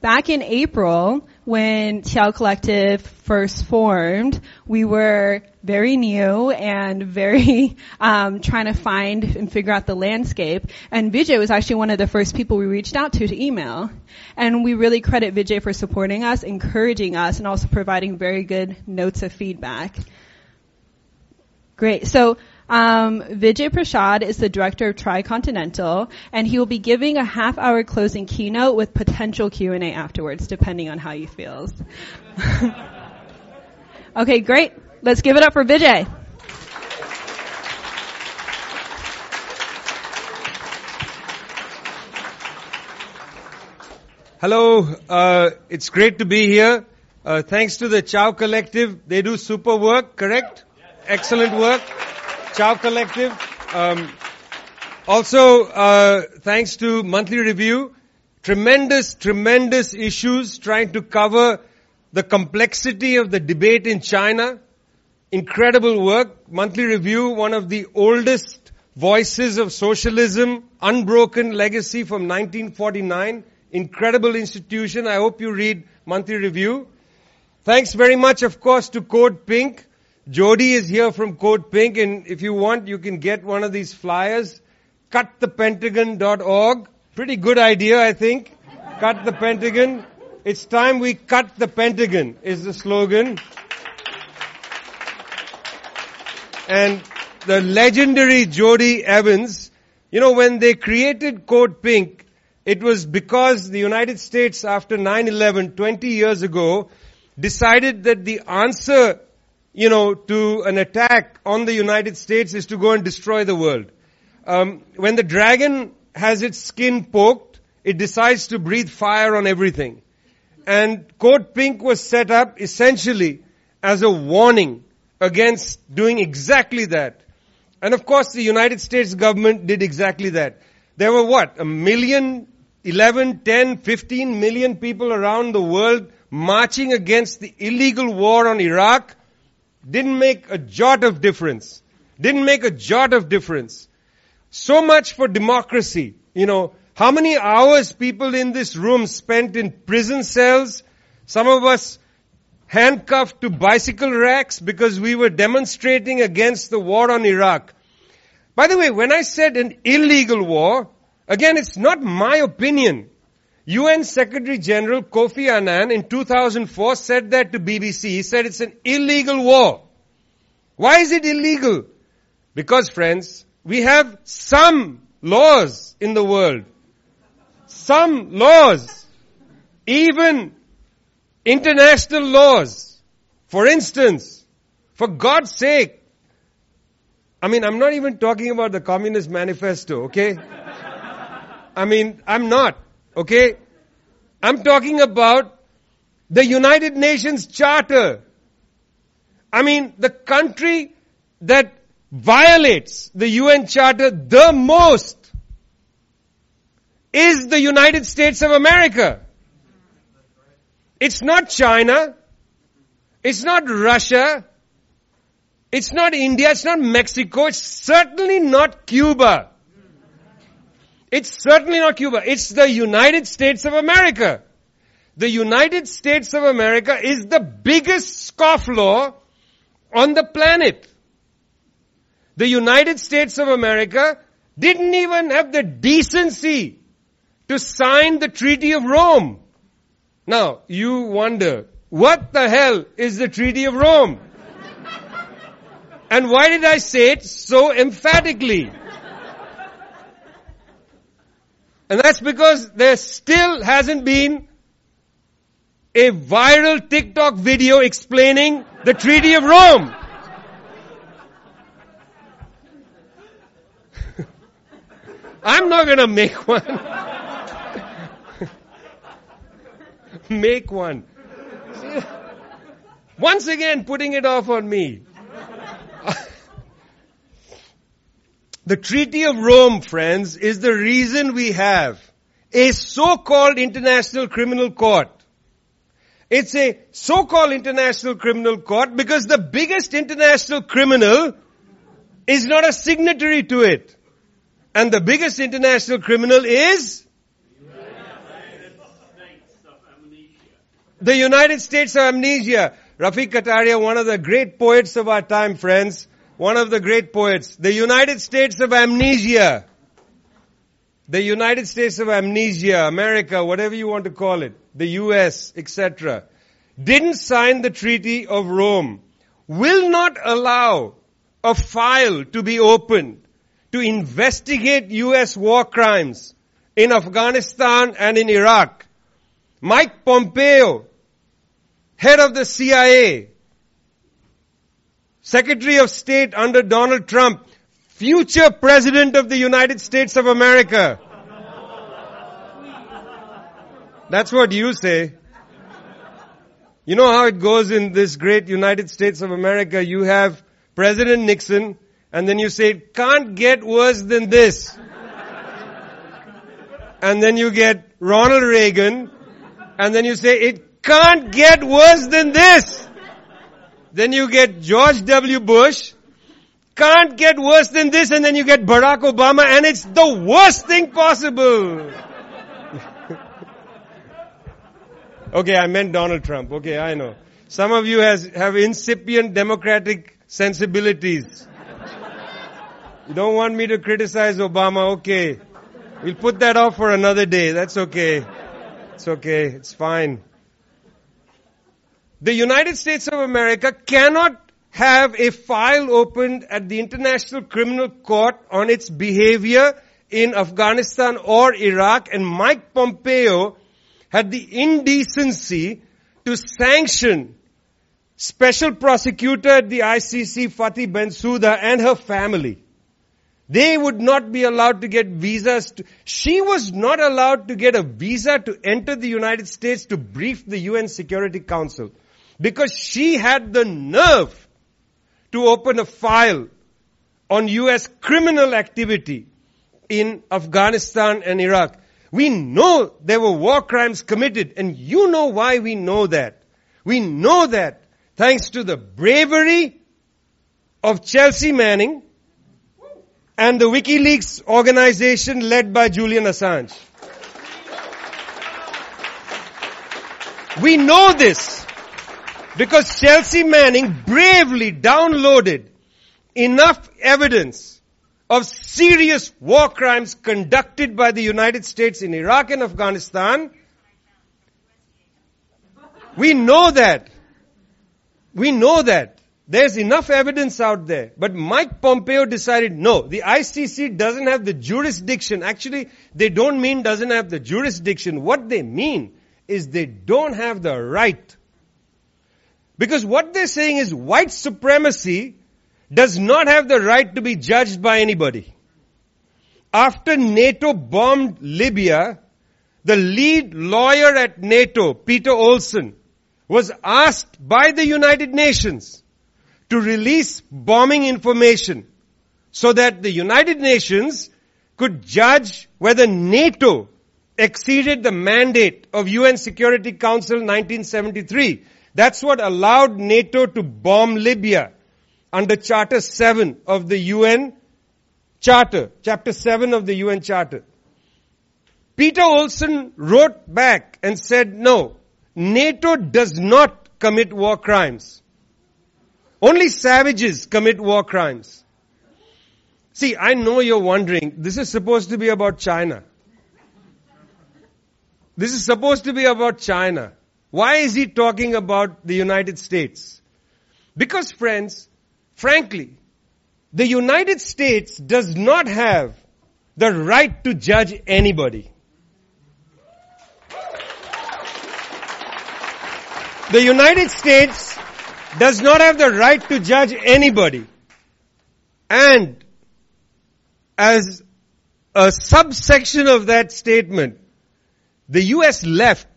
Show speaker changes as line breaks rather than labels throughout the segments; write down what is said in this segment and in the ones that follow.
back in April, when Qiao Collective first formed, we were very new and very um, trying to find and figure out the landscape. And Vijay was actually one of the first people we reached out to to email. And we really credit Vijay for supporting us, encouraging us, and also providing very good notes of feedback. Great. So um, Vijay Prashad is the director of Tricontinental, and he will be giving a half-hour closing keynote with potential Q&A afterwards, depending on how he feels. okay, great. Let's give it up for Vijay.
Hello, uh, it's great to be here. Uh, thanks to the Qiao Collective, they do super work, correct? Excellent work. Qiao Collective. Um, also, uh, thanks to Monthly Review, tremendous, tremendous issues trying to cover the complexity of the debate in China. Incredible work. Monthly Review, one of the oldest voices of socialism, unbroken legacy from 1949. Incredible institution. I hope you read Monthly Review. Thanks very much, of course, to Code Pink Jodie is here from Code Pink, and if you want, you can get one of these flyers. CutThePentagon.org. Pretty good idea, I think. Cut the Pentagon. It's time we cut the Pentagon, is the slogan. And the legendary Jodie Evans, you know, when they created Code Pink, it was because the United States, after 9-11, 20 years ago, decided that the answer you know, to an attack on the United States is to go and destroy the world. Um, when the dragon has its skin poked, it decides to breathe fire on everything. And Code Pink was set up essentially as a warning against doing exactly that. And of course the United States government did exactly that. There were what? A million, 11, 10, 15 million people around the world marching against the illegal war on Iraq didn't make a jot of difference. Didn't make a jot of difference. So much for democracy. You know, how many hours people in this room spent in prison cells? Some of us handcuffed to bicycle racks because we were demonstrating against the war on Iraq. By the way, when I said an illegal war, again, it's not my opinion. UN Secretary General Kofi Annan in 2004 said that to BBC. He said it's an illegal war. Why is it illegal? Because friends, we have some laws in the world. Some laws. Even international laws. For instance, for God's sake, I mean, I'm not even talking about the Communist Manifesto, okay? I mean, I'm not. Okay? I'm talking about the United Nations Charter. I mean, the country that violates the UN Charter the most is the United States of America. It's not China. It's not Russia. It's not India. It's not Mexico. It's certainly not Cuba. It's certainly not Cuba. It's the United States of America. The United States of America is the biggest scofflaw on the planet. The United States of America didn't even have the decency to sign the Treaty of Rome. Now, you wonder, what the hell is the Treaty of Rome? and why did I say it so emphatically? And that's because there still hasn't been a viral TikTok video explaining the Treaty of Rome. I'm not gonna make one. make one. Once again, putting it off on me. The Treaty of Rome, friends, is the reason we have a so-called international criminal court. It's a so-called international criminal court because the biggest international criminal is not a signatory to it. And the biggest international criminal is The United States of Amnesia. Rafiq Kataria, one of the great poets of our time, friends. One of the great poets. The United States of Amnesia. The United States of Amnesia, America, whatever you want to call it, the US, etc., didn't sign the Treaty of Rome, will not allow a file to be opened to investigate US war crimes in Afghanistan and in Iraq. Mike Pompeo, head of the CIA, Secretary of State under Donald Trump, future President of the United States of America. That's what you say. You know how it goes in this great United States of America. You have President Nixon, and then you say, it can't get worse than this. and then you get Ronald Reagan, and then you say, it can't get worse than this. Then you get George W. Bush, can't get worse than this, and then you get Barack Obama, and it's the worst thing possible. okay, I meant Donald Trump. Okay, I know. Some of you has, have incipient democratic sensibilities. You don't want me to criticize Obama, okay. We'll put that off for another day. That's okay. It's okay. It's fine. The United States of America cannot have a file opened at the International Criminal Court on its behavior in Afghanistan or Iraq and Mike Pompeo had the indecency to sanction special prosecutor at the ICC Fatou Bensouda and her family. They would not be allowed to get visas. To, she was not allowed to get a visa to enter the United States to brief the UN Security Council because she had the nerve to open a file on US criminal activity in Afghanistan and Iraq. We know there were war crimes committed and you know why we know that. We know that thanks to the bravery of Chelsea Manning and the WikiLeaks organization led by Julian Assange. We know this because Chelsea Manning bravely downloaded enough evidence of serious war crimes conducted by the United States in Iraq and Afghanistan. We know that. We know that. There's enough evidence out there. But Mike Pompeo decided no, the ICC doesn't have the jurisdiction. Actually, they don't mean doesn't have the jurisdiction. What they mean is they don't have the right because what they're saying is white supremacy does not have the right to be judged by anybody. After NATO bombed Libya, the lead lawyer at NATO, Peter Olson, was asked by the United Nations to release bombing information so that the United Nations could judge whether NATO exceeded the mandate of UN Security Council 1973 that's what allowed NATO to bomb Libya under Charter 7 of the UN Charter, Chapter 7 of the UN Charter. Peter Olson wrote back and said, no, NATO does not commit war crimes. Only savages commit war crimes. See, I know you're wondering, this is supposed to be about China. This is supposed to be about China. Why is he talking about the United States? Because friends, frankly, the United States does not have the right to judge anybody. The United States does not have the right to judge anybody. And as a subsection of that statement, the US left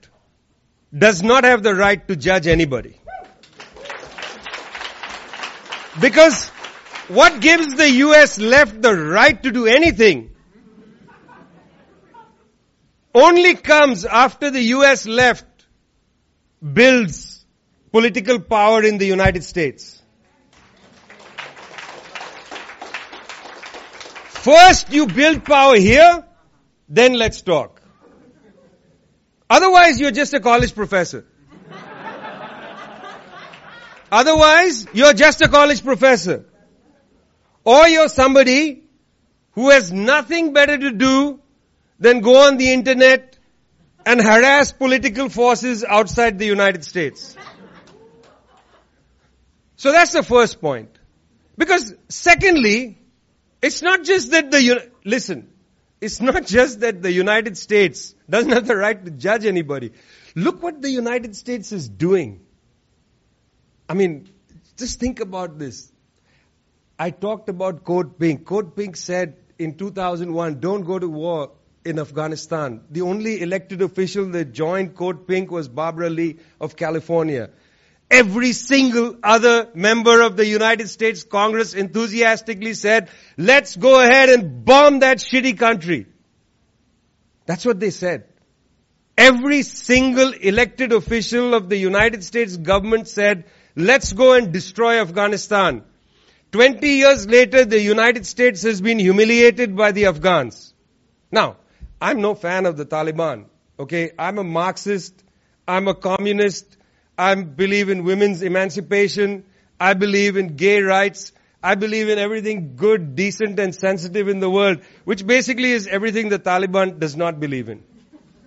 does not have the right to judge anybody. Because what gives the US left the right to do anything only comes after the US left builds political power in the United States. First you build power here, then let's talk. Otherwise, you're just a college professor. Otherwise, you're just a college professor. Or you're somebody who has nothing better to do than go on the internet and harass political forces outside the United States. So that's the first point. Because secondly, it's not just that the, listen, it's not just that the United States doesn't have the right to judge anybody. Look what the United States is doing. I mean, just think about this. I talked about Code Pink. Code Pink said in 2001, don't go to war in Afghanistan. The only elected official that joined Code Pink was Barbara Lee of California. Every single other member of the United States Congress enthusiastically said, let's go ahead and bomb that shitty country. That's what they said. Every single elected official of the United States government said, let's go and destroy Afghanistan. 20 years later, the United States has been humiliated by the Afghans. Now, I'm no fan of the Taliban. Okay, I'm a Marxist. I'm a communist. I believe in women's emancipation. I believe in gay rights. I believe in everything good, decent and sensitive in the world, which basically is everything the Taliban does not believe in.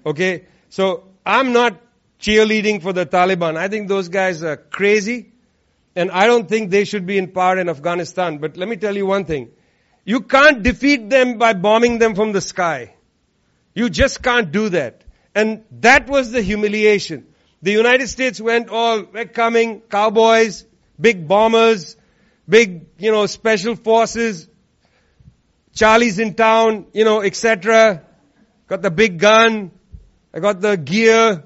Okay? So, I'm not cheerleading for the Taliban. I think those guys are crazy. And I don't think they should be in power in Afghanistan. But let me tell you one thing. You can't defeat them by bombing them from the sky. You just can't do that. And that was the humiliation. The United States went all, we're coming, cowboys, big bombers, big, you know, special forces, Charlie's in town, you know, etc. Got the big gun, I got the gear,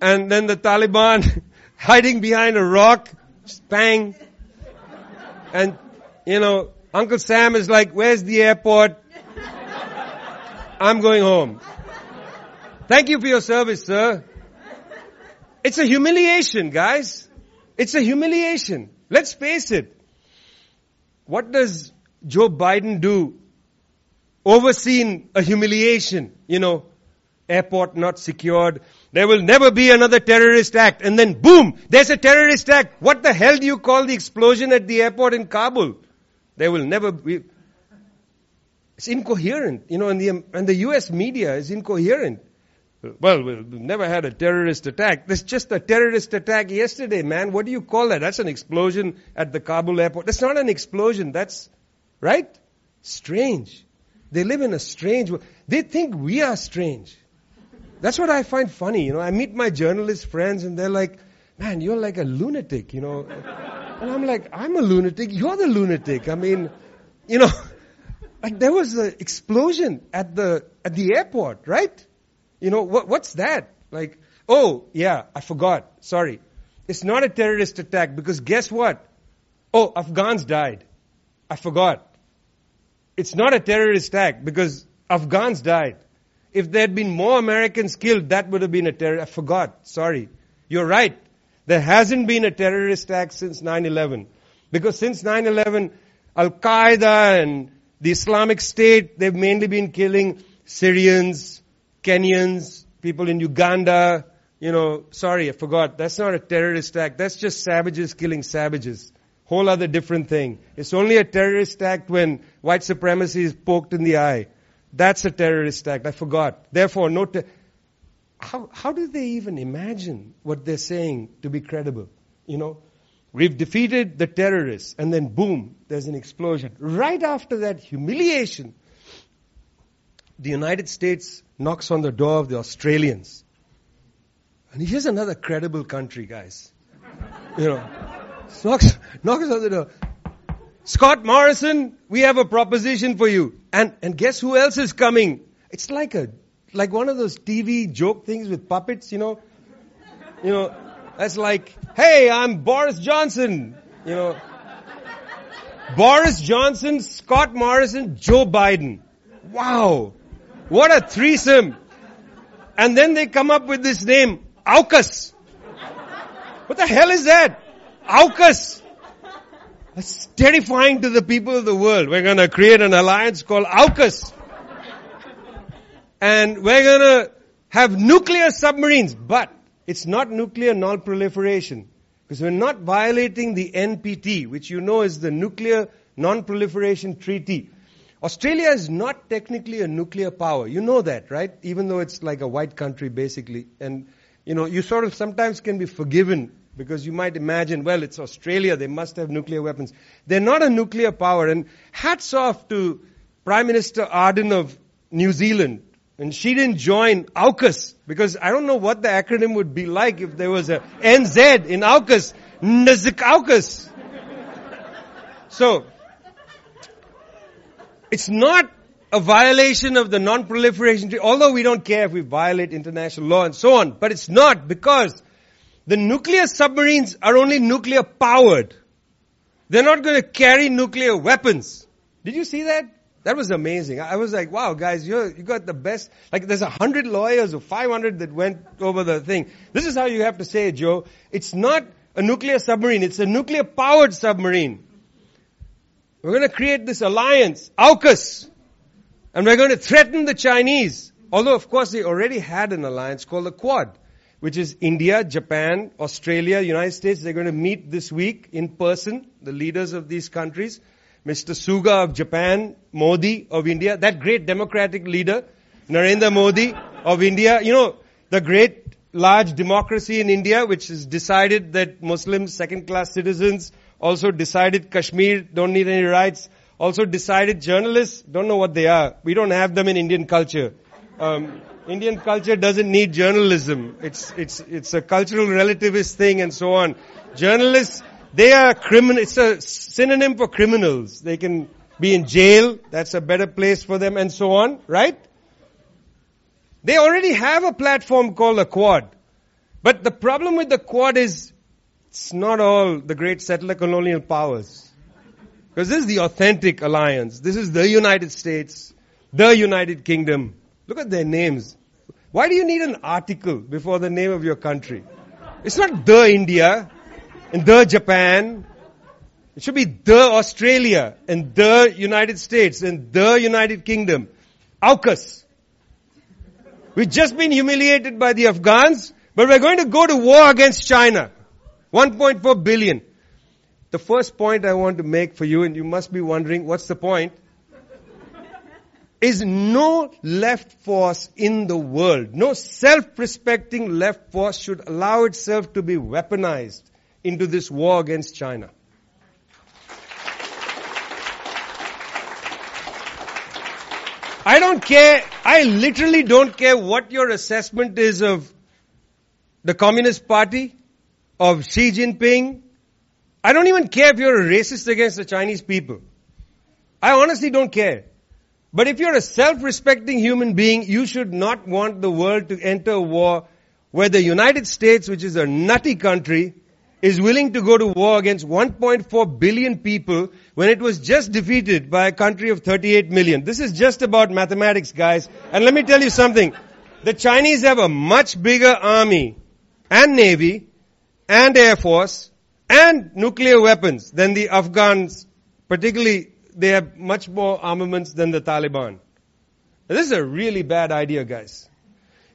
and then the Taliban hiding behind a rock, bang. And, you know, Uncle Sam is like, where's the airport? I'm going home. Thank you for your service, sir. It's a humiliation, guys. It's a humiliation. Let's face it. What does Joe Biden do? Overseen a humiliation, you know, airport not secured. There will never be another terrorist act. And then boom, there's a terrorist act. What the hell do you call the explosion at the airport in Kabul? There will never be. It's incoherent, you know, and the, and the US media is incoherent. Well, we've never had a terrorist attack. There's just a terrorist attack yesterday, man. What do you call that? That's an explosion at the Kabul airport. That's not an explosion. That's, right? Strange. They live in a strange world. They think we are strange. That's what I find funny. You know, I meet my journalist friends and they're like, man, you're like a lunatic, you know. And I'm like, I'm a lunatic. You're the lunatic. I mean, you know, like there was an explosion at the, at the airport, right? You know, what, what's that? Like, oh, yeah, I forgot. Sorry. It's not a terrorist attack because guess what? Oh, Afghans died. I forgot. It's not a terrorist attack because Afghans died. If there had been more Americans killed, that would have been a terror. I forgot. Sorry. You're right. There hasn't been a terrorist attack since 9-11. Because since 9-11, Al-Qaeda and the Islamic State, they've mainly been killing Syrians, Kenyans, people in Uganda, you know, sorry, I forgot. That's not a terrorist act. That's just savages killing savages. Whole other different thing. It's only a terrorist act when white supremacy is poked in the eye. That's a terrorist act. I forgot. Therefore, no how, how do they even imagine what they're saying to be credible? You know, we've defeated the terrorists and then boom, there's an explosion. Right after that humiliation, the United States knocks on the door of the Australians. And here's another credible country, guys. You know, knocks, knocks on the door. Scott Morrison, we have a proposition for you. And, and guess who else is coming? It's like a, like one of those TV joke things with puppets, you know? You know, that's like, hey, I'm Boris Johnson. You know, Boris Johnson, Scott Morrison, Joe Biden. Wow. What a threesome. And then they come up with this name, AUKUS. What the hell is that? AUKUS. It's terrifying to the people of the world. We're gonna create an alliance called AUKUS. And we're gonna have nuclear submarines, but it's not nuclear non-proliferation. Because we're not violating the NPT, which you know is the Nuclear Non-Proliferation Treaty. Australia is not technically a nuclear power. You know that, right? Even though it's like a white country basically. And, you know, you sort of sometimes can be forgiven because you might imagine, well, it's Australia, they must have nuclear weapons. They're not a nuclear power. And hats off to Prime Minister Ardern of New Zealand. And she didn't join AUKUS because I don't know what the acronym would be like if there was a NZ in AUKUS. NZIK AUKUS. So, it's not a violation of the non-proliferation treaty, although we don't care if we violate international law and so on, but it's not because the nuclear submarines are only nuclear powered. They're not going to carry nuclear weapons. Did you see that? That was amazing. I was like, wow, guys, you you got the best. Like, there's a hundred lawyers or 500 that went over the thing. This is how you have to say it, Joe. It's not a nuclear submarine. It's a nuclear powered submarine. We're going to create this alliance, AUKUS. And we're going to threaten the Chinese. Although, of course, they already had an alliance called the Quad which is India, Japan, Australia, United States. They're going to meet this week in person, the leaders of these countries. Mr. Suga of Japan, Modi of India, that great democratic leader, Narendra Modi of India, you know, the great large democracy in India, which has decided that Muslims, second class citizens, also decided Kashmir don't need any rights, also decided journalists don't know what they are. We don't have them in Indian culture. Um, Indian culture doesn't need journalism. It's, it's, it's a cultural relativist thing and so on. Journalists, they are criminal, it's a synonym for criminals. They can be in jail. That's a better place for them and so on, right? They already have a platform called a Quad. But the problem with the Quad is it's not all the great settler colonial powers. Because this is the authentic alliance. This is the United States, the United Kingdom, Look at their names. Why do you need an article before the name of your country? It's not the India and the Japan. It should be the Australia and the United States and the United Kingdom. AUKUS. We've just been humiliated by the Afghans, but we're going to go to war against China. 1.4 billion. The first point I want to make for you, and you must be wondering, what's the point? is no left force in the world, no self-respecting left force should allow itself to be weaponized into this war against China. I don't care, I literally don't care what your assessment is of the Communist Party, of Xi Jinping. I don't even care if you're a racist against the Chinese people. I honestly don't care. But if you're a self-respecting human being, you should not want the world to enter a war where the United States, which is a nutty country, is willing to go to war against 1.4 billion people when it was just defeated by a country of 38 million. This is just about mathematics, guys. And let me tell you something. The Chinese have a much bigger army and navy and air force and nuclear weapons than the Afghans, particularly they have much more armaments than the Taliban. This is a really bad idea, guys.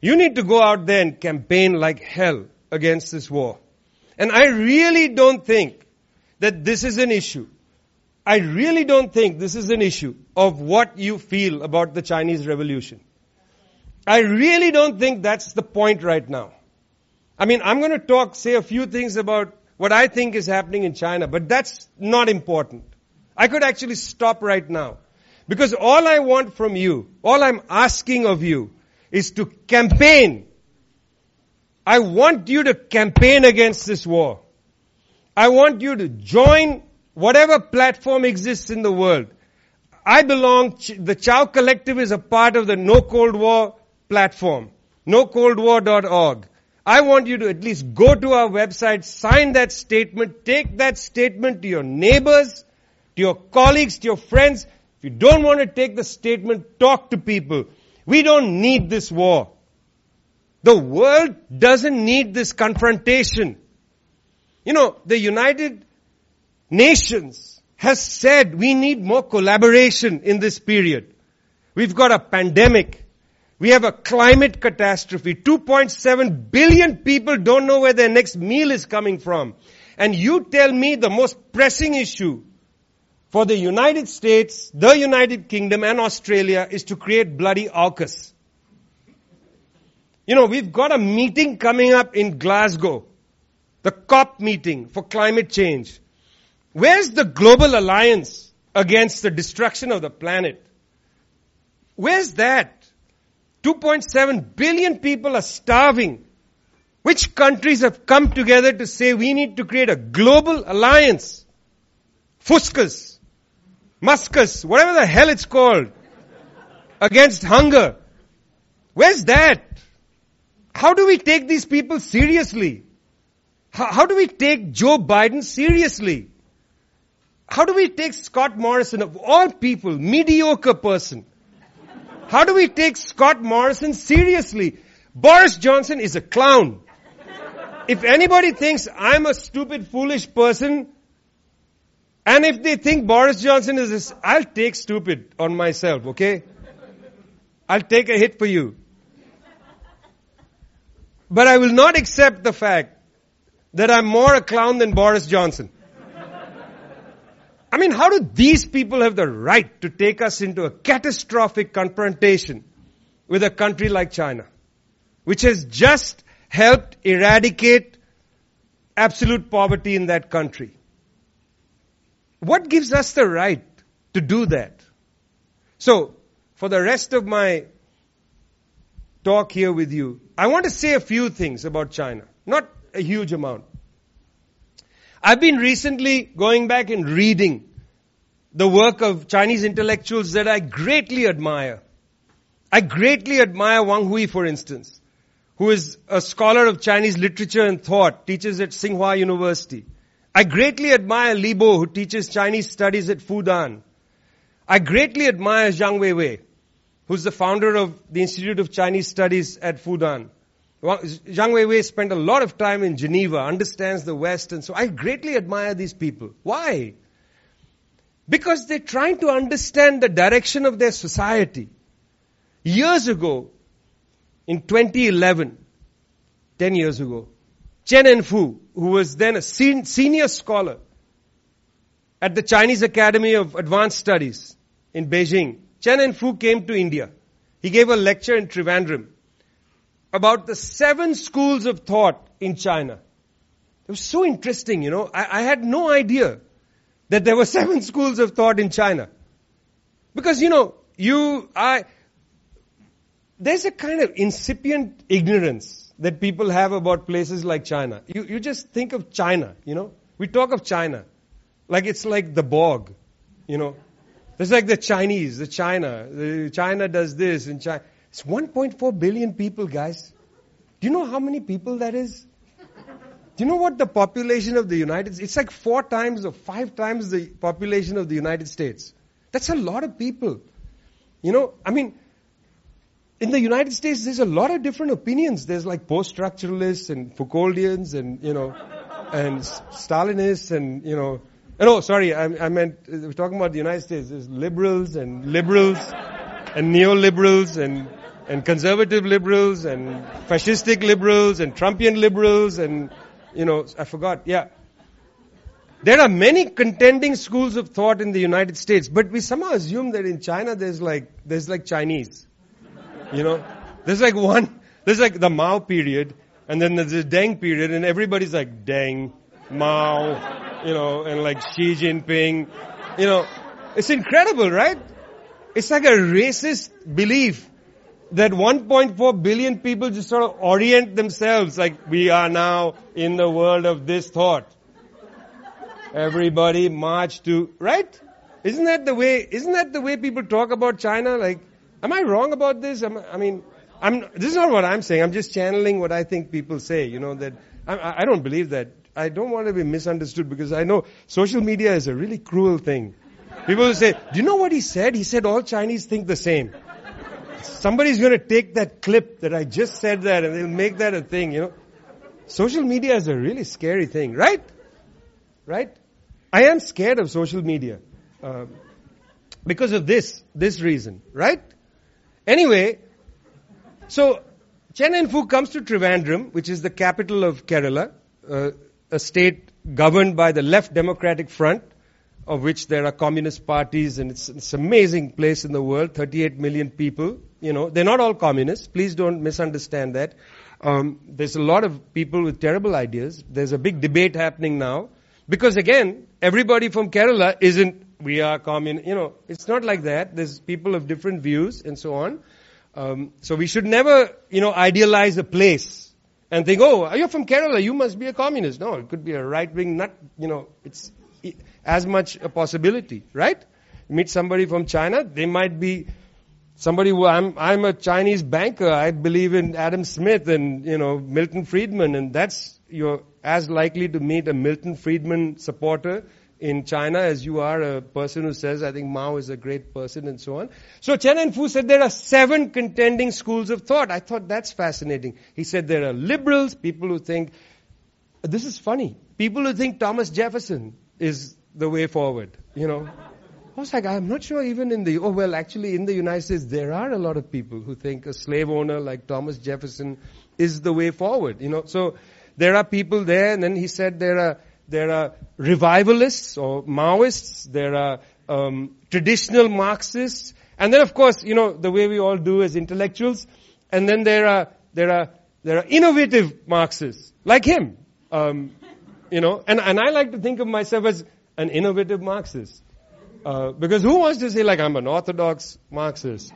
You need to go out there and campaign like hell against this war. And I really don't think that this is an issue. I really don't think this is an issue of what you feel about the Chinese revolution. I really don't think that's the point right now. I mean, I'm going to talk, say a few things about what I think is happening in China, but that's not important. I could actually stop right now. Because all I want from you, all I'm asking of you, is to campaign. I want you to campaign against this war. I want you to join whatever platform exists in the world. I belong, the Qiao Collective is a part of the No Cold War platform. NoColdWar.org. I want you to at least go to our website, sign that statement, take that statement to your neighbors, to your colleagues, to your friends. If you don't want to take the statement, talk to people. We don't need this war. The world doesn't need this confrontation. You know, the United Nations has said we need more collaboration in this period. We've got a pandemic. We have a climate catastrophe. 2.7 billion people don't know where their next meal is coming from. And you tell me the most pressing issue for the United States, the United Kingdom and Australia is to create bloody AUKUS. You know, we've got a meeting coming up in Glasgow. The COP meeting for climate change. Where's the global alliance against the destruction of the planet? Where's that? 2.7 billion people are starving. Which countries have come together to say we need to create a global alliance? Fuscus, Muscus, whatever the hell it's called, against hunger. Where's that? How do we take these people seriously? How, how do we take Joe Biden seriously? How do we take Scott Morrison, of all people, mediocre person? How do we take Scott Morrison seriously? Boris Johnson is a clown. If anybody thinks I'm a stupid, foolish person, and if they think Boris Johnson is this, I'll take stupid on myself, okay? I'll take a hit for you. But I will not accept the fact that I'm more a clown than Boris Johnson. I mean, how do these people have the right to take us into a catastrophic confrontation with a country like China, which has just helped eradicate absolute poverty in that country? What gives us the right to do that? So, for the rest of my talk here with you, I want to say a few things about China. Not a huge amount. I've been recently going back and reading the work of Chinese intellectuals that I greatly admire. I greatly admire Wang Hui, for instance, who is a scholar of Chinese literature and thought, teaches at Tsinghua University. I greatly admire Li Bo, who teaches Chinese studies at Fudan. I greatly admire Zhang Weiwei, who's the founder of the Institute of Chinese Studies at Fudan. Zhang Weiwei spent a lot of time in Geneva, understands the West, and so I greatly admire these people. Why? Because they're trying to understand the direction of their society. Years ago, in 2011, 10 years ago, Chen Enfu, who was then a senior scholar at the Chinese Academy of Advanced Studies in Beijing, Chen Enfu came to India. He gave a lecture in Trivandrum about the seven schools of thought in China. It was so interesting, you know. I, I, had no idea that there were seven schools of thought in China. Because, you know, you, I, there's a kind of incipient ignorance that people have about places like China. You, you just think of China, you know. We talk of China like it's like the bog, you know. It's like the Chinese, the China. The China does this and China. It's 1.4 billion people, guys. Do you know how many people that is? Do you know what the population of the United States? It's like four times or five times the population of the United States. That's a lot of people. You know, I mean, in the United States, there's a lot of different opinions. There's like post-structuralists and Foucauldians and, you know, and Stalinists and, you know, no, oh, sorry, I, I meant, we're talking about the United States. There's liberals and liberals and neoliberals and and conservative liberals and fascistic liberals and Trumpian liberals and, you know, I forgot, yeah. There are many contending schools of thought in the United States, but we somehow assume that in China there's like, there's like Chinese. You know? There's like one, there's like the Mao period, and then there's the Deng period, and everybody's like Deng, Mao, you know, and like Xi Jinping. You know, it's incredible, right? It's like a racist belief that 1.4 billion people just sort of orient themselves like we are now in the world of this thought. Everybody march to, right? Isn't that the way, isn't that the way people talk about China? Like, am I wrong about this? Am, I mean, I'm, this is not what I'm saying. I'm just channeling what I think people say, you know, that I, I don't believe that. I don't want to be misunderstood because I know social media is a really cruel thing. People say, do you know what he said? He said all Chinese think the same somebody's going to take that clip that I just said that and they'll make that a thing, you know. Social media is a really scary thing, right? Right? I am scared of social media. Uh, because of this, this reason, right? Anyway, so Chen Enfu comes to Trivandrum, which is the capital of Kerala. Uh, a state governed by the Left Democratic Front, of which there are communist parties, and it's, it's an amazing place in the world, 38 million people. You know, they're not all communists. Please don't misunderstand that. Um, there's a lot of people with terrible ideas. There's a big debate happening now. Because again, everybody from Kerala isn't, we are communist. You know, it's not like that. There's people of different views and so on. Um, so we should never, you know, idealize a place and think, oh, you're from Kerala, you must be a communist. No, it could be a right-wing nut, you know, it's as much a possibility, right? Meet somebody from China, they might be somebody who I'm, I'm a Chinese banker, I believe in Adam Smith and, you know, Milton Friedman, and that's, you're as likely to meet a Milton Friedman supporter in China as you are a person who says, I think Mao is a great person and so on. So Chen Enfu said there are seven contending schools of thought. I thought that's fascinating. He said there are liberals, people who think, this is funny, people who think Thomas Jefferson is the way forward, you know. I was like, I'm not sure even in the, oh well, actually in the United States there are a lot of people who think a slave owner like Thomas Jefferson is the way forward, you know. So there are people there and then he said there are there are revivalists or Maoists, there are um, traditional Marxists, and then of course, you know, the way we all do as intellectuals, and then there are there are there are innovative Marxists like him, um, you know, and and I like to think of myself as an innovative Marxist, uh, because who wants to say like I'm an orthodox Marxist?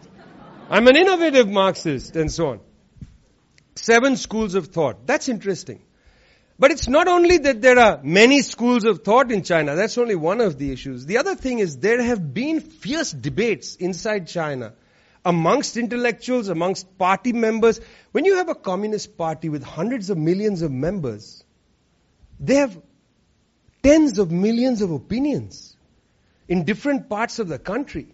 I'm an innovative Marxist, and so on. Seven schools of thought. That's interesting. But it's not only that there are many schools of thought in China, that's only one of the issues. The other thing is there have been fierce debates inside China amongst intellectuals, amongst party members. When you have a communist party with hundreds of millions of members, they have tens of millions of opinions in different parts of the country.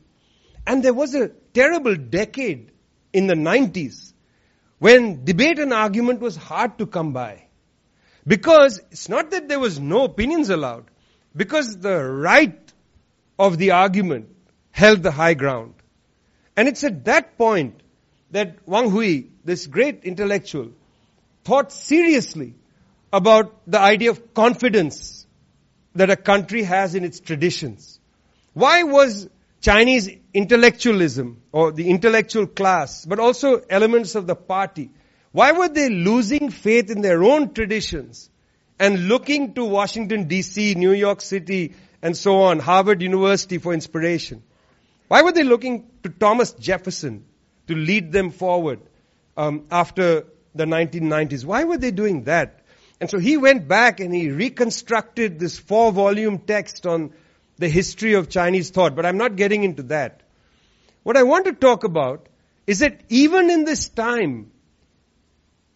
And there was a terrible decade in the 90s when debate and argument was hard to come by. Because it's not that there was no opinions allowed, because the right of the argument held the high ground. And it's at that point that Wang Hui, this great intellectual, thought seriously about the idea of confidence that a country has in its traditions. Why was Chinese intellectualism or the intellectual class, but also elements of the party, why were they losing faith in their own traditions and looking to Washington DC, New York City, and so on, Harvard University for inspiration? Why were they looking to Thomas Jefferson to lead them forward um, after the 1990s? Why were they doing that? And so he went back and he reconstructed this four volume text on the history of Chinese thought, but I'm not getting into that. What I want to talk about is that even in this time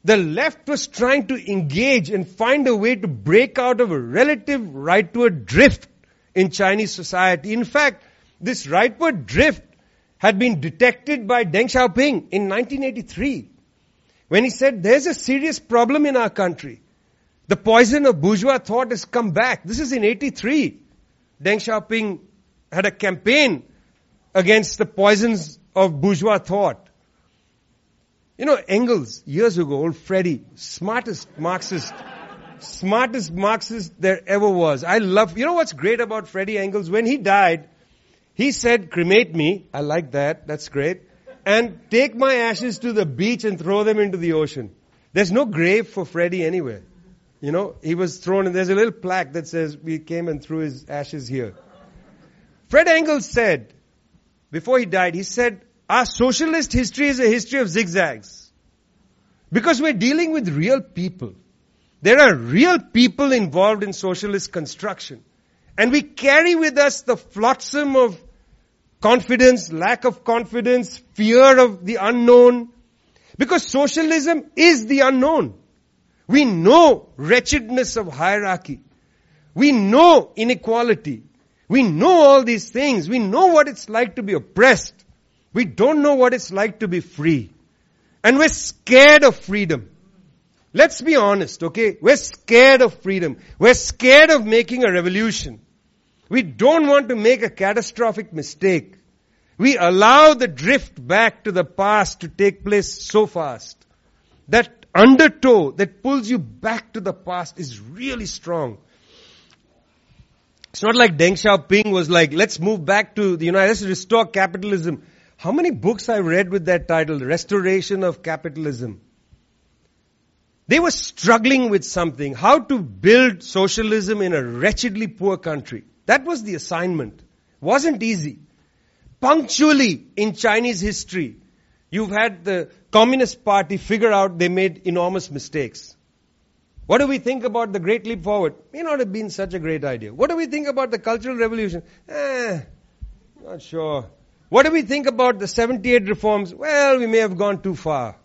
the left was trying to engage and find a way to break out of a relative rightward drift in Chinese society. In fact, this rightward drift had been detected by Deng Xiaoping in 1983 when he said there's a serious problem in our country. The poison of bourgeois thought has come back. This is in 83. Deng Xiaoping had a campaign against the poisons of bourgeois thought. You know, Engels, years ago, old Freddy, smartest Marxist, smartest Marxist there ever was. I love, you know what's great about Freddie Engels? When he died, he said, cremate me. I like that. That's great. And take my ashes to the beach and throw them into the ocean. There's no grave for Freddie anywhere. You know, he was thrown, and there's a little plaque that says, we came and threw his ashes here. Fred Engels said, before he died, he said, our socialist history is a history of zigzags. Because we're dealing with real people. There are real people involved in socialist construction. And we carry with us the flotsam of confidence, lack of confidence, fear of the unknown. Because socialism is the unknown. We know wretchedness of hierarchy. We know inequality. We know all these things. We know what it's like to be oppressed. We don't know what it's like to be free. And we're scared of freedom. Let's be honest, okay? We're scared of freedom. We're scared of making a revolution. We don't want to make a catastrophic mistake. We allow the drift back to the past to take place so fast that undertow that pulls you back to the past is really strong. It's not like Deng Xiaoping was like, let's move back to the United, let's restore capitalism. How many books I read with that title, Restoration of Capitalism? They were struggling with something, how to build socialism in a wretchedly poor country. That was the assignment. Wasn't easy. Punctually in Chinese history, you've had the Communist Party figure out they made enormous mistakes. What do we think about the Great Leap Forward? May not have been such a great idea. What do we think about the Cultural Revolution? Eh, not sure. What do we think about the 78 reforms? Well, we may have gone too far.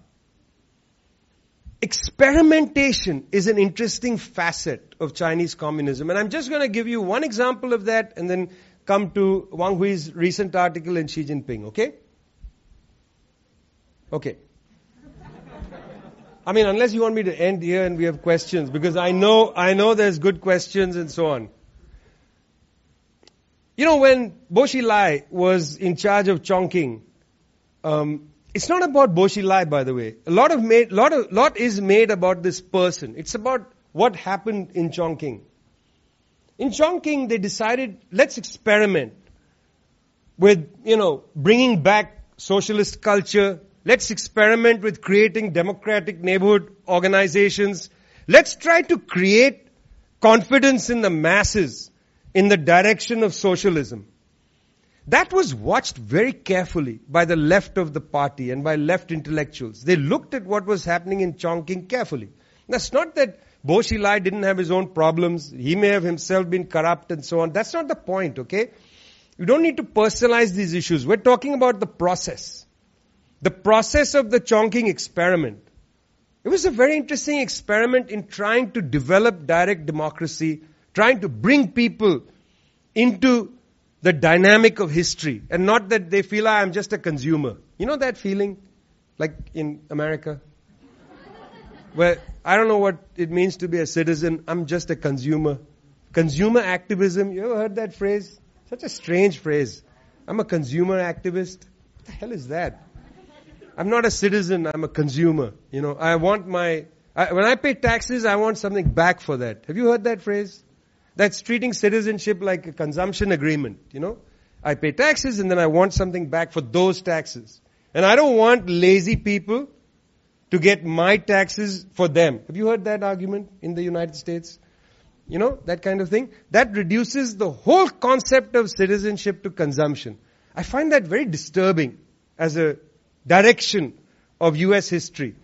Experimentation is an interesting facet of Chinese communism. And I'm just going to give you one example of that and then come to Wang Hui's recent article in Xi Jinping, okay? Okay. I mean, unless you want me to end here and we have questions, because I know, I know there's good questions and so on. You know, when Bo Xilai was in charge of Chongqing, um, it's not about Bo Xilai, by the way. A lot of made, lot of, lot is made about this person. It's about what happened in Chongqing. In Chongqing, they decided, let's experiment with, you know, bringing back socialist culture. Let's experiment with creating democratic neighborhood organizations. Let's try to create confidence in the masses in the direction of socialism. That was watched very carefully by the left of the party and by left intellectuals. They looked at what was happening in Chongqing carefully. That's not that Bo Xilai didn't have his own problems. He may have himself been corrupt and so on. That's not the point, okay? You don't need to personalize these issues. We're talking about the process. The process of the Chongqing experiment. It was a very interesting experiment in trying to develop direct democracy, trying to bring people into the dynamic of history and not that they feel I'm just a consumer. You know that feeling? Like in America? Where I don't know what it means to be a citizen. I'm just a consumer. Consumer activism. You ever heard that phrase? Such a strange phrase. I'm a consumer activist. What the hell is that? I'm not a citizen. I'm a consumer. You know, I want my, I, when I pay taxes, I want something back for that. Have you heard that phrase? That's treating citizenship like a consumption agreement, you know? I pay taxes and then I want something back for those taxes. And I don't want lazy people to get my taxes for them. Have you heard that argument in the United States? You know, that kind of thing. That reduces the whole concept of citizenship to consumption. I find that very disturbing as a direction of US history.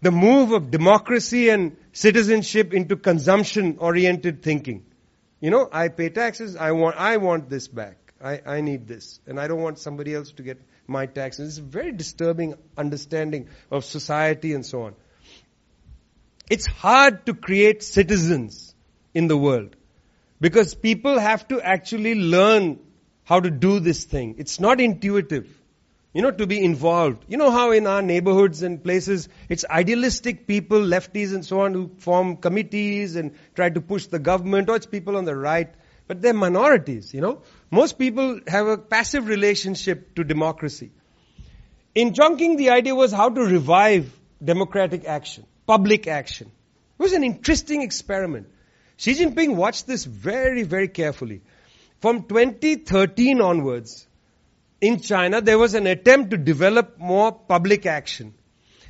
The move of democracy and citizenship into consumption oriented thinking. You know, I pay taxes, I want, I want this back. I, I need this. And I don't want somebody else to get my taxes. It's a very disturbing understanding of society and so on. It's hard to create citizens in the world because people have to actually learn how to do this thing. It's not intuitive. You know, to be involved. You know how in our neighborhoods and places, it's idealistic people, lefties and so on, who form committees and try to push the government, or it's people on the right, but they're minorities, you know. Most people have a passive relationship to democracy. In Chongqing, the idea was how to revive democratic action, public action. It was an interesting experiment. Xi Jinping watched this very, very carefully. From 2013 onwards, in China, there was an attempt to develop more public action.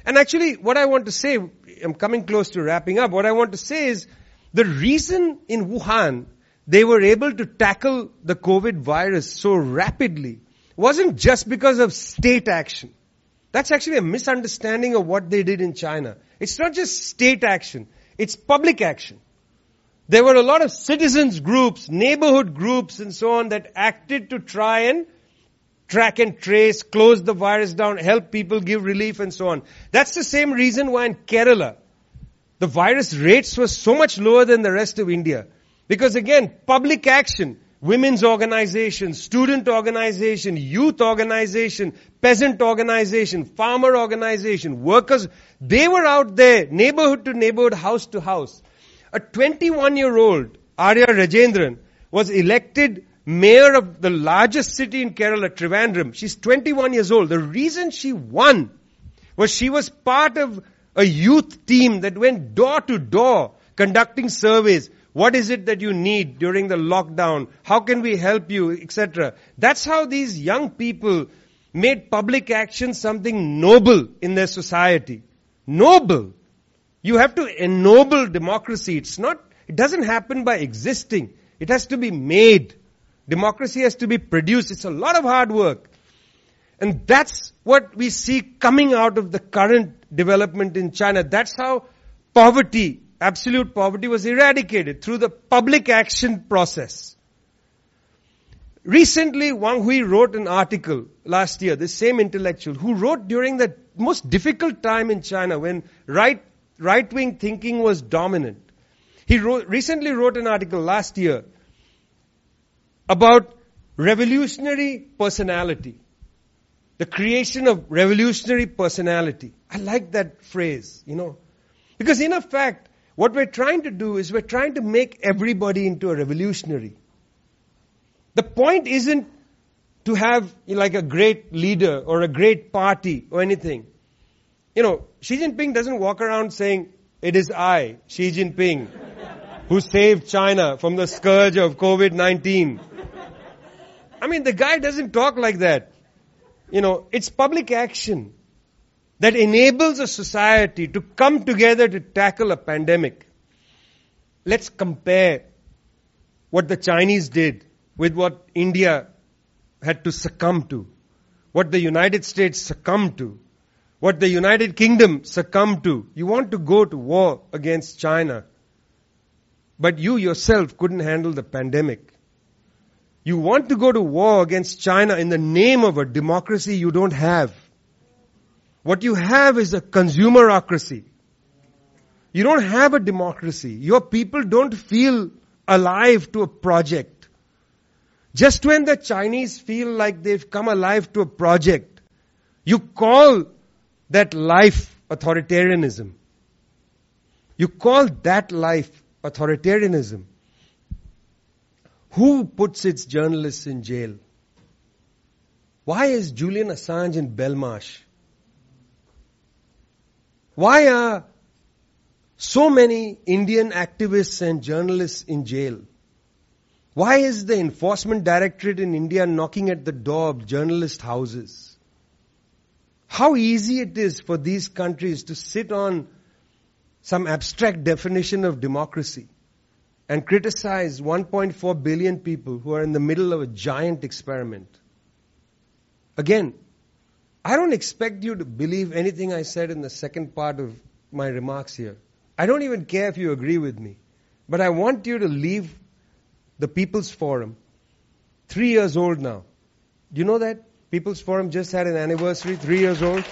And actually, what I want to say, I'm coming close to wrapping up, what I want to say is, the reason in Wuhan they were able to tackle the COVID virus so rapidly wasn't just because of state action. That's actually a misunderstanding of what they did in China. It's not just state action, it's public action. There were a lot of citizens groups, neighborhood groups and so on that acted to try and track and trace, close the virus down, help people, give relief and so on. That's the same reason why in Kerala, the virus rates were so much lower than the rest of India. Because again, public action, women's organization, student organization, youth organization, peasant organization, farmer organization, workers, they were out there, neighborhood to neighborhood, house to house. A 21 year old, Arya Rajendran, was elected mayor of the largest city in Kerala, Trivandrum. She's 21 years old. The reason she won was she was part of a youth team that went door to door conducting surveys. What is it that you need during the lockdown? How can we help you, etc. That's how these young people made public action something noble in their society. Noble. You have to ennoble democracy. It's not, it doesn't happen by existing. It has to be made. Democracy has to be produced. It's a lot of hard work. And that's what we see coming out of the current development in China. That's how poverty, absolute poverty was eradicated through the public action process. Recently, Wang Hui wrote an article last year, the same intellectual, who wrote during the most difficult time in China when right, right-wing thinking was dominant. He wrote, recently wrote an article last year about revolutionary personality. The creation of revolutionary personality. I like that phrase, you know. Because in effect, what we're trying to do is we're trying to make everybody into a revolutionary. The point isn't to have you know, like a great leader or a great party or anything. You know, Xi Jinping doesn't walk around saying, it is I, Xi Jinping, who saved China from the scourge of COVID-19. I mean, the guy doesn't talk like that. You know, it's public action that enables a society to come together to tackle a pandemic. Let's compare what the Chinese did with what India had to succumb to, what the United States succumbed to, what the United Kingdom succumbed to. You want to go to war against China, but you yourself couldn't handle the pandemic. You want to go to war against China in the name of a democracy you don't have. What you have is a consumerocracy. You don't have a democracy. Your people don't feel alive to a project. Just when the Chinese feel like they've come alive to a project, you call that life authoritarianism. You call that life authoritarianism. Who puts its journalists in jail? Why is Julian Assange in Belmarsh? Why are so many Indian activists and journalists in jail? Why is the enforcement directorate in India knocking at the door of journalist houses? How easy it is for these countries to sit on some abstract definition of democracy and criticize 1.4 billion people who are in the middle of a giant experiment. Again, I don't expect you to believe anything I said in the second part of my remarks here. I don't even care if you agree with me. But I want you to leave the People's Forum, three years old now. Do you know that? People's Forum just had an anniversary, three years old.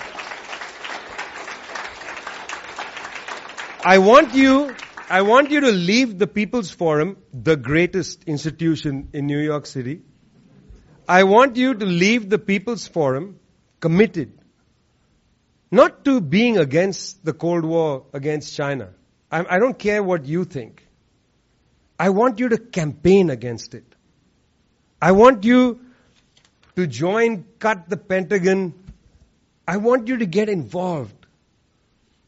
I want you I want you to leave the People's Forum, the greatest institution in New York City. I want you to leave the People's Forum committed not to being against the Cold War against China. I, I don't care what you think. I want you to campaign against it. I want you to join Cut the Pentagon. I want you to get involved.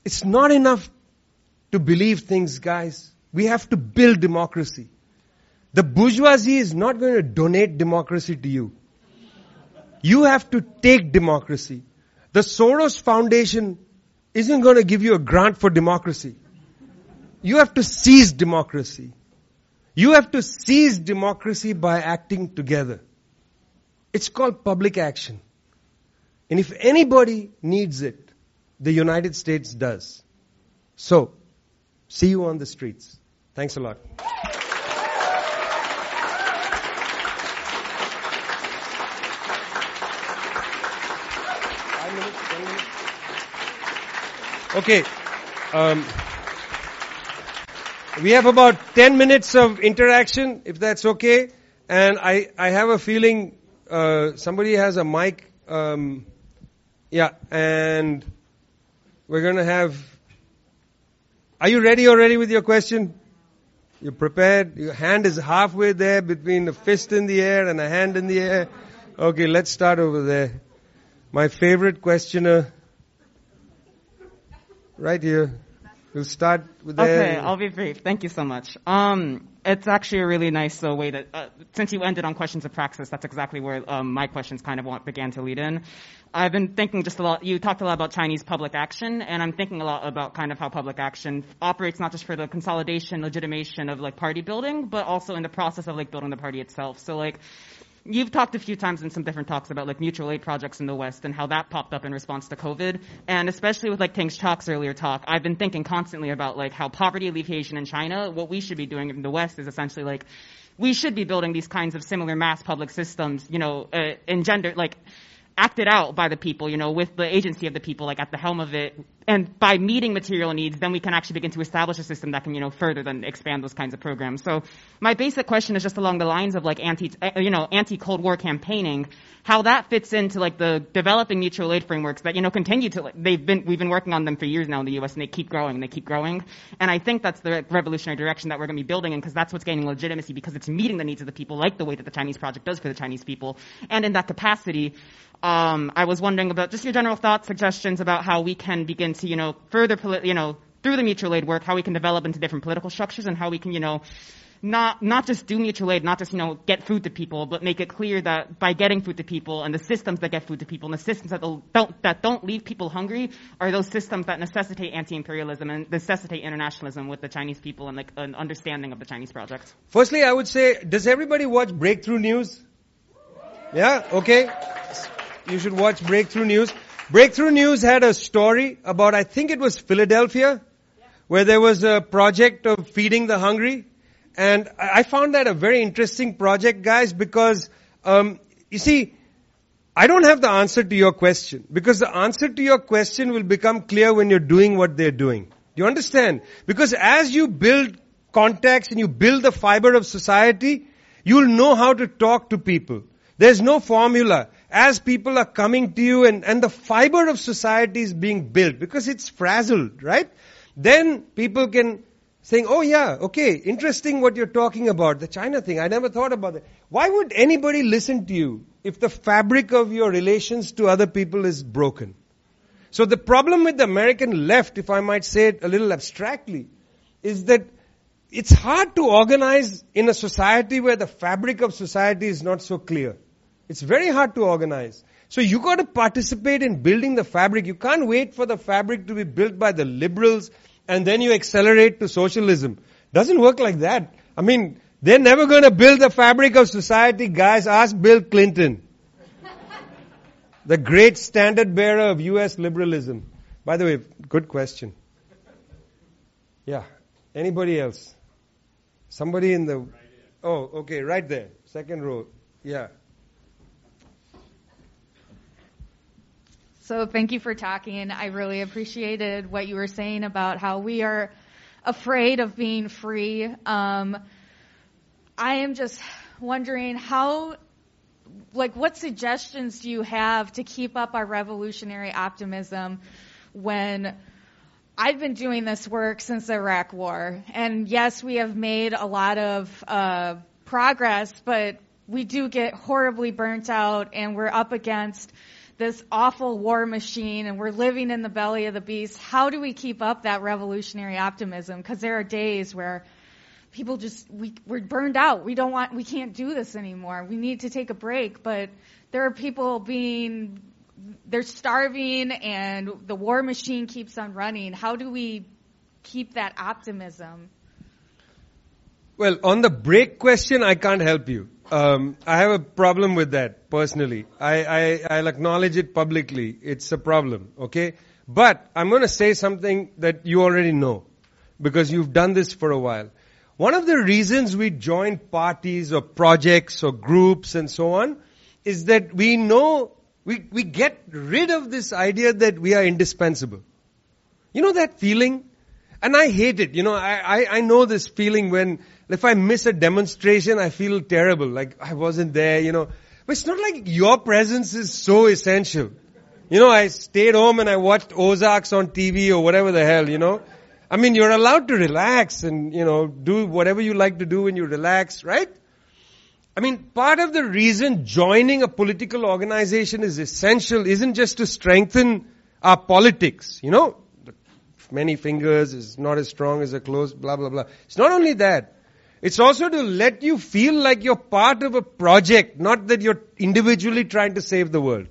It's not enough to believe things, guys. We have to build democracy. The bourgeoisie is not going to donate democracy to you. You have to take democracy. The Soros Foundation isn't going to give you a grant for democracy. You have to seize democracy. You have to seize democracy by acting together. It's called public action. And if anybody needs it, the United States does. So, See you on the streets. Thanks a lot. Okay. Um, we have about 10 minutes of interaction, if that's okay. And I, I have a feeling uh, somebody has a mic. Um, yeah, and we're going to have are you ready already with your question? You're prepared? Your hand is halfway there between a fist in the air and a hand in the air. Okay, let's start over there. My favorite questioner. right here. We'll start with
Okay. I'll be brief. Thank you so much. Um, it's actually a really nice uh, way that, uh, since you ended on questions of praxis, that's exactly where um, my questions kind of began to lead in. I've been thinking just a lot, you talked a lot about Chinese public action, and I'm thinking a lot about kind of how public action operates not just for the consolidation, legitimation of like party building, but also in the process of like building the party itself. So like, You've talked a few times in some different talks about like mutual aid projects in the West and how that popped up in response to COVID. And especially with like Tings Chak's earlier talk, I've been thinking constantly about like how poverty alleviation in China, what we should be doing in the West is essentially like, we should be building these kinds of similar mass public systems, you know, uh, engender, like, acted out by the people, you know, with the agency of the people, like at the helm of it. And by meeting material needs, then we can actually begin to establish a system that can, you know, further than expand those kinds of programs. So my basic question is just along the lines of like anti, uh, you know, anti-Cold War campaigning, how that fits into like the developing mutual aid frameworks that, you know, continue to, they've been, we've been working on them for years now in the U.S. and they keep growing and they keep growing. And I think that's the revolutionary direction that we're going to be building in because that's what's gaining legitimacy because it's meeting the needs of the people like the way that the Chinese project does for the Chinese people. And in that capacity, um, I was wondering about just your general thoughts, suggestions about how we can begin to, you know, further, poli- you know, through the mutual aid work, how we can develop into different political structures and how we can, you know, not, not just do mutual aid, not just, you know, get food to people, but make it clear that by getting food to people and the systems that get food to people and the systems that don't, that don't leave people hungry are those systems that necessitate anti-imperialism and necessitate internationalism with the Chinese people and like an understanding of the Chinese project.
Firstly, I would say, does everybody watch Breakthrough News? Yeah? Okay. You should watch Breakthrough News. Breakthrough News had a story about, I think it was Philadelphia, where there was a project of feeding the hungry. And I found that a very interesting project, guys, because, um, you see, I don't have the answer to your question because the answer to your question will become clear when you're doing what they're doing. Do you understand? Because as you build contacts and you build the fiber of society, you'll know how to talk to people. There's no formula. As people are coming to you and, and the fiber of society is being built because it's frazzled, right? Then people can saying, oh yeah, okay, interesting what you're talking about, the China thing. I never thought about that. Why would anybody listen to you if the fabric of your relations to other people is broken? So the problem with the American left, if I might say it a little abstractly, is that it's hard to organize in a society where the fabric of society is not so clear. It's very hard to organize. So you got to participate in building the fabric. You can't wait for the fabric to be built by the liberals and then you accelerate to socialism. Doesn't work like that. I mean, they're never going to build the fabric of society. Guys, ask Bill Clinton. the great standard bearer of US liberalism. By the way, good question. Yeah. Anybody else? Somebody in the. Oh, okay, right there. Second row. Yeah.
So thank you for talking. I really appreciated what you were saying about how we are afraid of being free. Um, I am just wondering how, like, what suggestions do you have to keep up our revolutionary optimism when I've been doing this work since the Iraq War, and yes, we have made a lot of uh, progress, but we do get horribly burnt out, and we're up against this awful war machine and we're living in the belly of the beast. How do we keep up that revolutionary optimism? Because there are days where people just we we're burned out. We don't want we can't do this anymore. We need to take a break, but there are people being they're starving and the war machine keeps on running. How do we keep that optimism?
Well, on the break question, I can't help you. Um, I have a problem with that personally. I, I, I'll acknowledge it publicly. It's a problem, okay? But I'm going to say something that you already know because you've done this for a while. One of the reasons we join parties or projects or groups and so on is that we know we, we get rid of this idea that we are indispensable. You know that feeling? And I hate it. You know, I, I, I know this feeling when if I miss a demonstration, I feel terrible. Like I wasn't there, you know. But it's not like your presence is so essential. You know, I stayed home and I watched Ozarks on TV or whatever the hell, you know. I mean, you're allowed to relax and, you know, do whatever you like to do when you relax, right? I mean, part of the reason joining a political organization is essential isn't just to strengthen our politics, you know. many fingers is not as strong as a closed, blah, blah, blah. It's not only that. It's also to let you feel like you're part of a project, not that you're individually trying to save the world.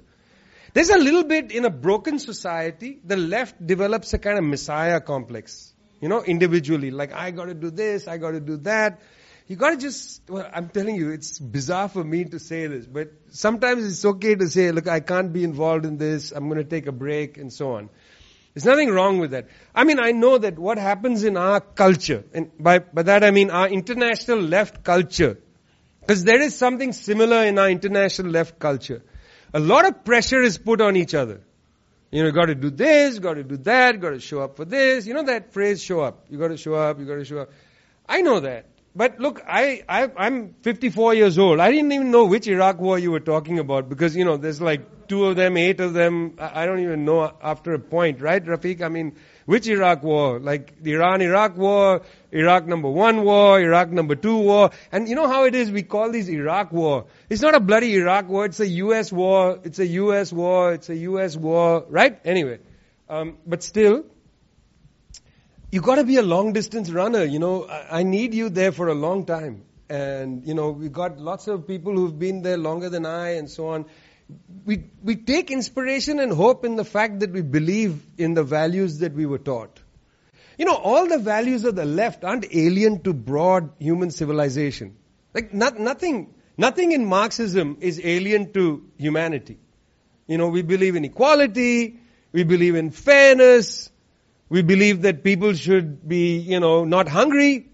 There's a little bit in a broken society, the left develops a kind of messiah complex. You know, individually. Like, I gotta do this, I gotta do that. You gotta just, well, I'm telling you, it's bizarre for me to say this, but sometimes it's okay to say, look, I can't be involved in this, I'm gonna take a break, and so on. There's nothing wrong with that. I mean, I know that what happens in our culture, and by, by that I mean our international left culture, because there is something similar in our international left culture. A lot of pressure is put on each other. You know, you gotta do this, gotta do that, gotta show up for this. You know that phrase, show up. You gotta show up, you gotta show up. I know that. But look, I, I, I'm 54 years old. I didn't even know which Iraq war you were talking about because, you know, there's like two of them, eight of them. I don't even know after a point, right, Rafiq? I mean, which Iraq war? Like the Iran-Iraq war, Iraq number one war, Iraq number two war. And you know how it is? We call these Iraq war. It's not a bloody Iraq war. It's a U.S. war. It's a U.S. war. It's a U.S. war, right? Anyway. Um, but still, you got to be a long distance runner. You know, I, I need you there for a long time. And, you know, we got lots of people who've been there longer than I and so on. We, we take inspiration and hope in the fact that we believe in the values that we were taught. You know, all the values of the left aren't alien to broad human civilization. Like, not, nothing, nothing in Marxism is alien to humanity. You know, we believe in equality, we believe in fairness, we believe that people should be, you know, not hungry.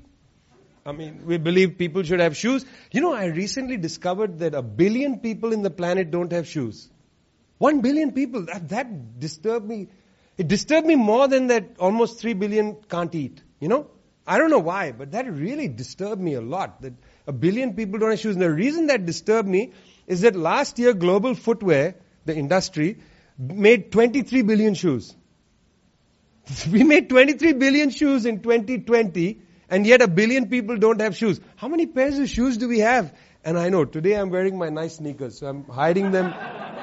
I mean, we believe people should have shoes. You know, I recently discovered that a billion people in the planet don't have shoes. One billion people. That, that disturbed me. It disturbed me more than that almost three billion can't eat. You know? I don't know why, but that really disturbed me a lot. That a billion people don't have shoes. And the reason that disturbed me is that last year global footwear, the industry, made 23 billion shoes. We made 23 billion shoes in 2020 and yet a billion people don't have shoes. How many pairs of shoes do we have? And I know today I'm wearing my nice sneakers, so I'm hiding them.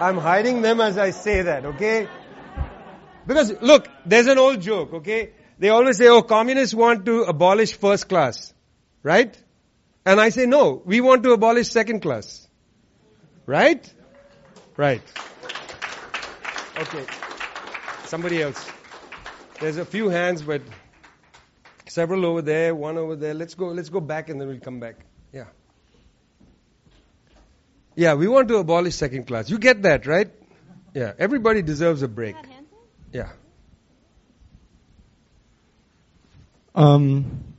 I'm hiding them as I say that, okay? Because look, there's an old joke, okay? They always say, oh, communists want to abolish first class, right? And I say, no, we want to abolish second class. Right? Right. Okay. Somebody else. There's a few hands, but several over there, one over there. Let's go, let's go back and then we'll come back. Yeah. Yeah, we want to abolish second class. You get that, right? Yeah. Everybody deserves a break. Yeah.
Um,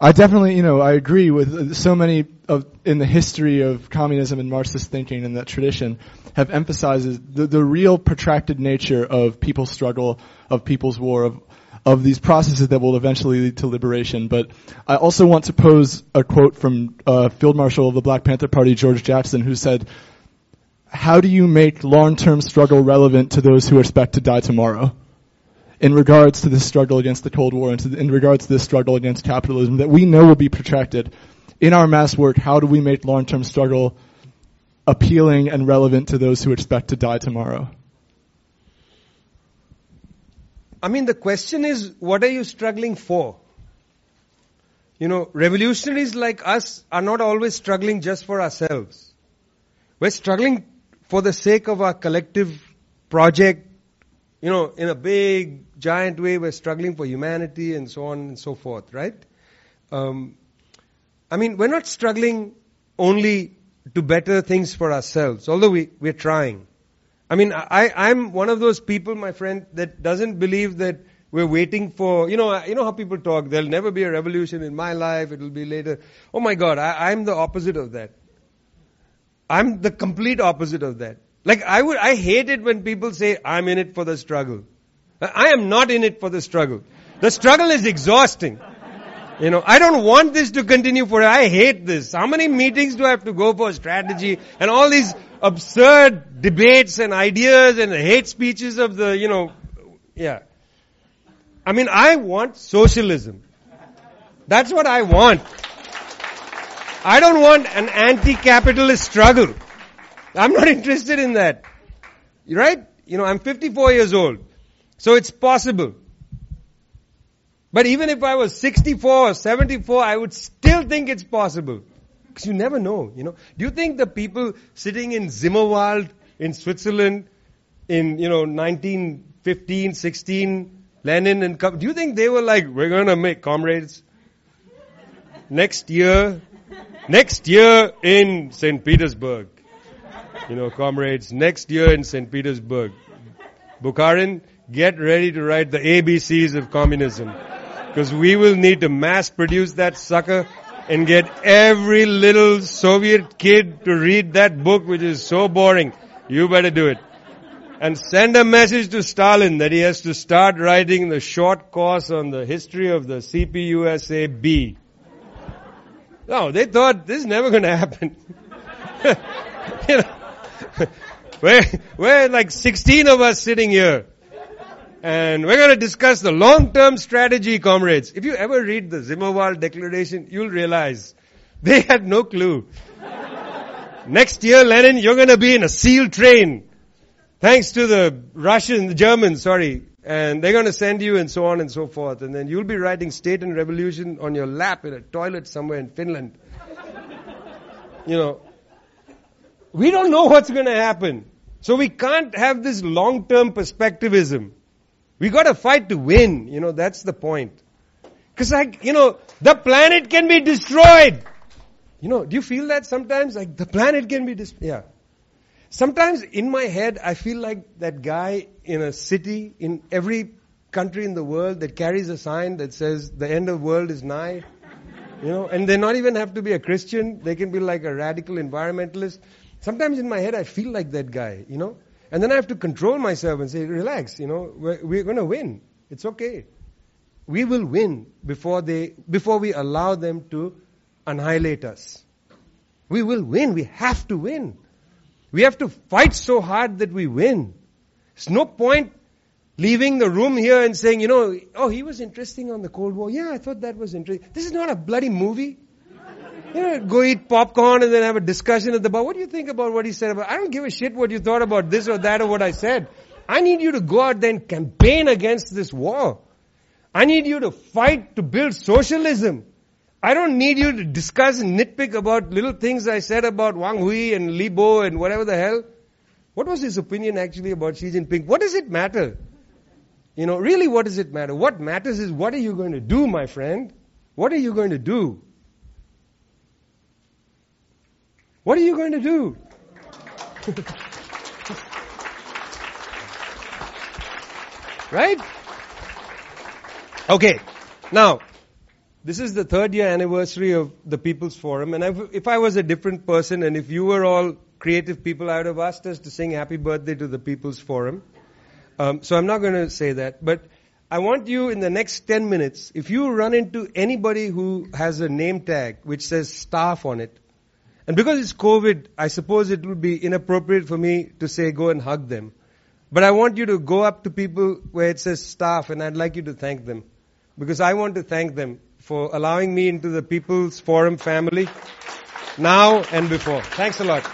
I definitely, you know, I agree with so many of in the history of communism and Marxist thinking and that tradition have emphasized the, the real protracted nature of people's struggle, of people's war, of of these processes that will eventually lead to liberation. But I also want to pose a quote from uh, Field Marshal of the Black Panther Party, George Jackson, who said, "How do you make long-term struggle relevant to those who expect to die tomorrow?" in regards to this struggle against the Cold War and to, in regards to this struggle against capitalism that we know will be protracted. In our mass work, how do we make long-term struggle appealing and relevant to those who expect to die tomorrow?
I mean, the question is, what are you struggling for? You know, revolutionaries like us are not always struggling just for ourselves. We're struggling for the sake of our collective project, you know, in a big, giant way, we're struggling for humanity and so on and so forth, right? Um, I mean, we're not struggling only to better things for ourselves, although we, we're trying. I mean, I, I'm one of those people, my friend, that doesn't believe that we're waiting for, you know, you know how people talk, there'll never be a revolution in my life, it'll be later. Oh my God, I, I'm the opposite of that. I'm the complete opposite of that. Like I would, I hate it when people say, I'm in it for the struggle. I am not in it for the struggle. The struggle is exhausting. You know, I don't want this to continue for, I hate this. How many meetings do I have to go for strategy and all these absurd debates and ideas and hate speeches of the, you know, yeah. I mean, I want socialism. That's what I want. I don't want an anti-capitalist struggle. I'm not interested in that. Right? You know, I'm 54 years old. So it's possible. But even if I was 64 or 74, I would still think it's possible. Because you never know, you know. Do you think the people sitting in Zimmerwald in Switzerland in, you know, 1915, 16, Lenin and, do you think they were like, we're gonna make comrades? Next year, next year in St. Petersburg. You know, comrades, next year in St. Petersburg. Bukharin, get ready to write the ABCs of communism. Because we will need to mass produce that sucker and get every little Soviet kid to read that book which is so boring. You better do it. And send a message to Stalin that he has to start writing the short course on the history of the CPSU B. No, they thought this is never going to happen. you know, we're, we're like 16 of us sitting here. And we're going to discuss the long-term strategy, comrades. If you ever read the Zimmerwald Declaration, you'll realize they had no clue. Next year, Lenin, you're going to be in a SEAL train. Thanks to the Russians, the Germans, sorry. And they're going to send you and so on and so forth. And then you'll be writing State and Revolution on your lap in a toilet somewhere in Finland. You know, we don't know what's going to happen. So we can't have this long-term perspectivism. We gotta fight to win. You know, that's the point. Cause like, you know, the planet can be destroyed. You know, do you feel that sometimes? Like the planet can be destroyed. Yeah. Sometimes in my head, I feel like that guy in a city in every country in the world that carries a sign that says the end of the world is nigh. You know, and they not even have to be a Christian. They can be like a radical environmentalist. Sometimes in my head, I feel like that guy, you know. And then I have to control myself and say, relax, you know, we're, we're going to win. It's okay. We will win before they, before we allow them to annihilate us. We will win. We have to win. We have to fight so hard that we win. There's no point leaving the room here and saying, you know, oh, he was interesting on the Cold War. Yeah, I thought that was interesting. This is not a bloody movie. You know, go eat popcorn and then have a discussion at the bar. What do you think about what he said about? I don't give a shit what you thought about this or that or what I said. I need you to go out there and campaign against this war. I need you to fight to build socialism. I don't need you to discuss and nitpick about little things I said about Wang Hui and Li Bo and whatever the hell. What was his opinion actually about Xi Jinping? What does it matter? You know, really what does it matter? What matters is what are you going to do, my friend? What are you going to do? What are you going to do? right? Okay. Now, this is the third year anniversary of the People's Forum, and if I was a different person, and if you were all creative people, I would have asked us to sing Happy Birthday to the People's Forum. Um, so I'm not going to say that, but I want you in the next 10 minutes, if you run into anybody who has a name tag which says staff on it, and because it's COVID, I suppose it would be inappropriate for me to say go and hug them. But I want you to go up to people where it says staff and I'd like you to thank them. Because I want to thank them for allowing me into the People's Forum family now and before. Thanks a lot.